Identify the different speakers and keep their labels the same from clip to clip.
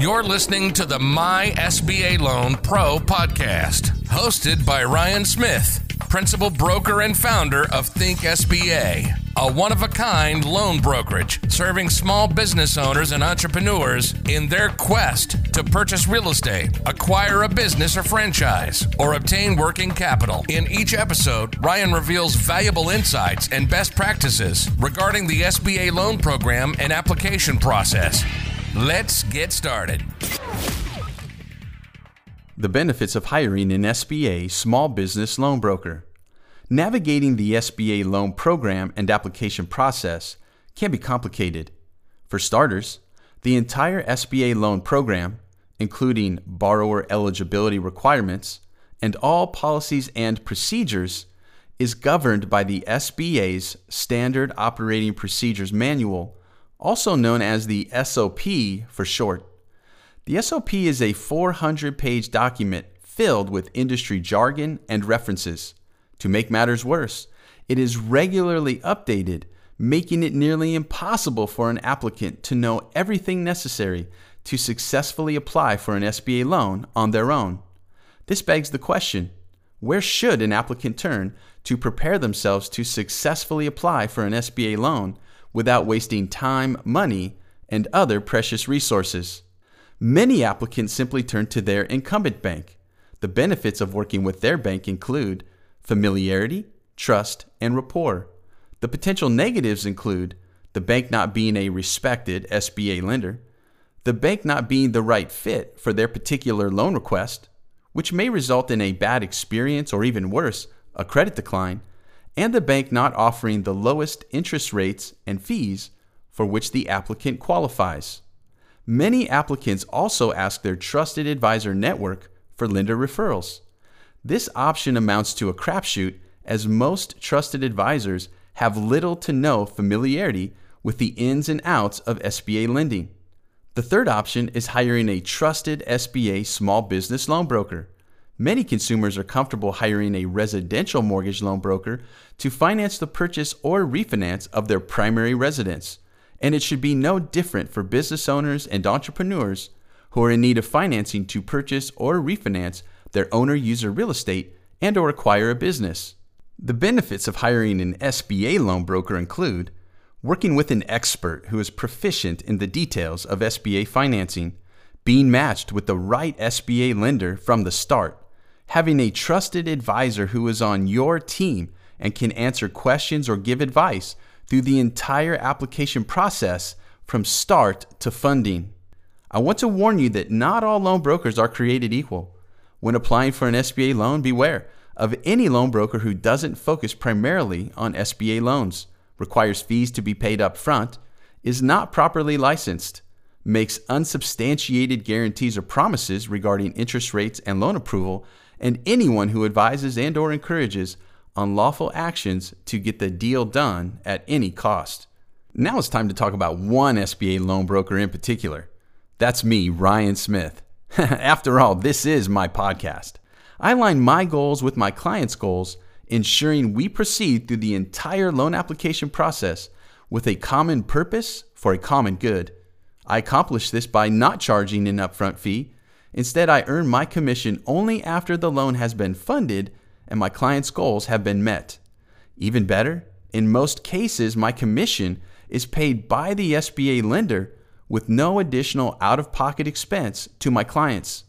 Speaker 1: You're listening to the My SBA Loan Pro podcast, hosted by Ryan Smith, principal broker and founder of Think SBA, a one of a kind loan brokerage serving small business owners and entrepreneurs in their quest to purchase real estate, acquire a business or franchise, or obtain working capital. In each episode, Ryan reveals valuable insights and best practices regarding the SBA loan program and application process. Let's get started.
Speaker 2: The benefits of hiring an SBA small business loan broker. Navigating the SBA loan program and application process can be complicated. For starters, the entire SBA loan program, including borrower eligibility requirements and all policies and procedures, is governed by the SBA's Standard Operating Procedures Manual also known as the SOP for short. The SOP is a 400 page document filled with industry jargon and references. To make matters worse, it is regularly updated, making it nearly impossible for an applicant to know everything necessary to successfully apply for an SBA loan on their own. This begs the question where should an applicant turn to prepare themselves to successfully apply for an SBA loan without wasting time, money, and other precious resources. Many applicants simply turn to their incumbent bank. The benefits of working with their bank include familiarity, trust, and rapport. The potential negatives include the bank not being a respected SBA lender, the bank not being the right fit for their particular loan request, which may result in a bad experience or even worse, a credit decline, and the bank not offering the lowest interest rates and fees for which the applicant qualifies. Many applicants also ask their trusted advisor network for lender referrals. This option amounts to a crapshoot as most trusted advisors have little to no familiarity with the ins and outs of SBA lending. The third option is hiring a trusted SBA small business loan broker. Many consumers are comfortable hiring a residential mortgage loan broker to finance the purchase or refinance of their primary residence, and it should be no different for business owners and entrepreneurs who are in need of financing to purchase or refinance their owner user real estate and or acquire a business. The benefits of hiring an SBA loan broker include working with an expert who is proficient in the details of SBA financing, being matched with the right SBA lender from the start, having a trusted advisor who is on your team and can answer questions or give advice through the entire application process from start to funding. I want to warn you that not all loan brokers are created equal. When applying for an SBA loan, beware of any loan broker who doesn't focus primarily on SBA loans, requires fees to be paid up front, is not properly licensed, makes unsubstantiated guarantees or promises regarding interest rates and loan approval, and anyone who advises and or encourages unlawful actions to get the deal done at any cost. Now it's time to talk about one SBA loan broker in particular. That's me, Ryan Smith. After all, this is my podcast. I align my goals with my clients' goals, ensuring we proceed through the entire loan application process with a common purpose for a common good. I accomplish this by not charging an upfront fee Instead, I earn my commission only after the loan has been funded and my client's goals have been met. Even better, in most cases, my commission is paid by the SBA lender with no additional out of pocket expense to my clients.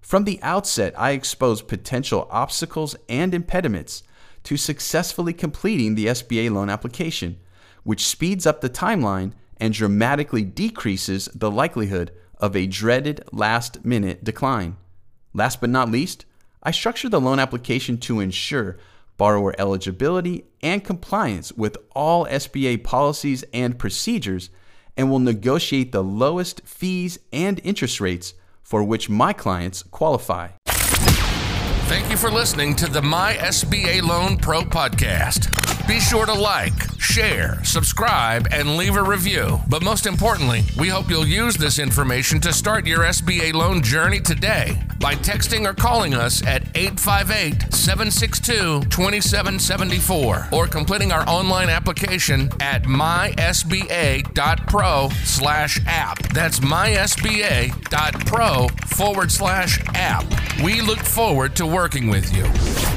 Speaker 2: From the outset, I expose potential obstacles and impediments to successfully completing the SBA loan application, which speeds up the timeline and dramatically decreases the likelihood of a dreaded last minute decline. Last but not least, I structure the loan application to ensure borrower eligibility and compliance with all SBA policies and procedures and will negotiate the lowest fees and interest rates for which my clients qualify.
Speaker 1: Thank you for listening to the My SBA Loan Pro podcast. Be sure to like, share, subscribe, and leave a review. But most importantly, we hope you'll use this information to start your SBA loan journey today by texting or calling us at 858 762 2774 or completing our online application at mysba.pro slash app. That's mysba.pro forward slash app. We look forward to working with you.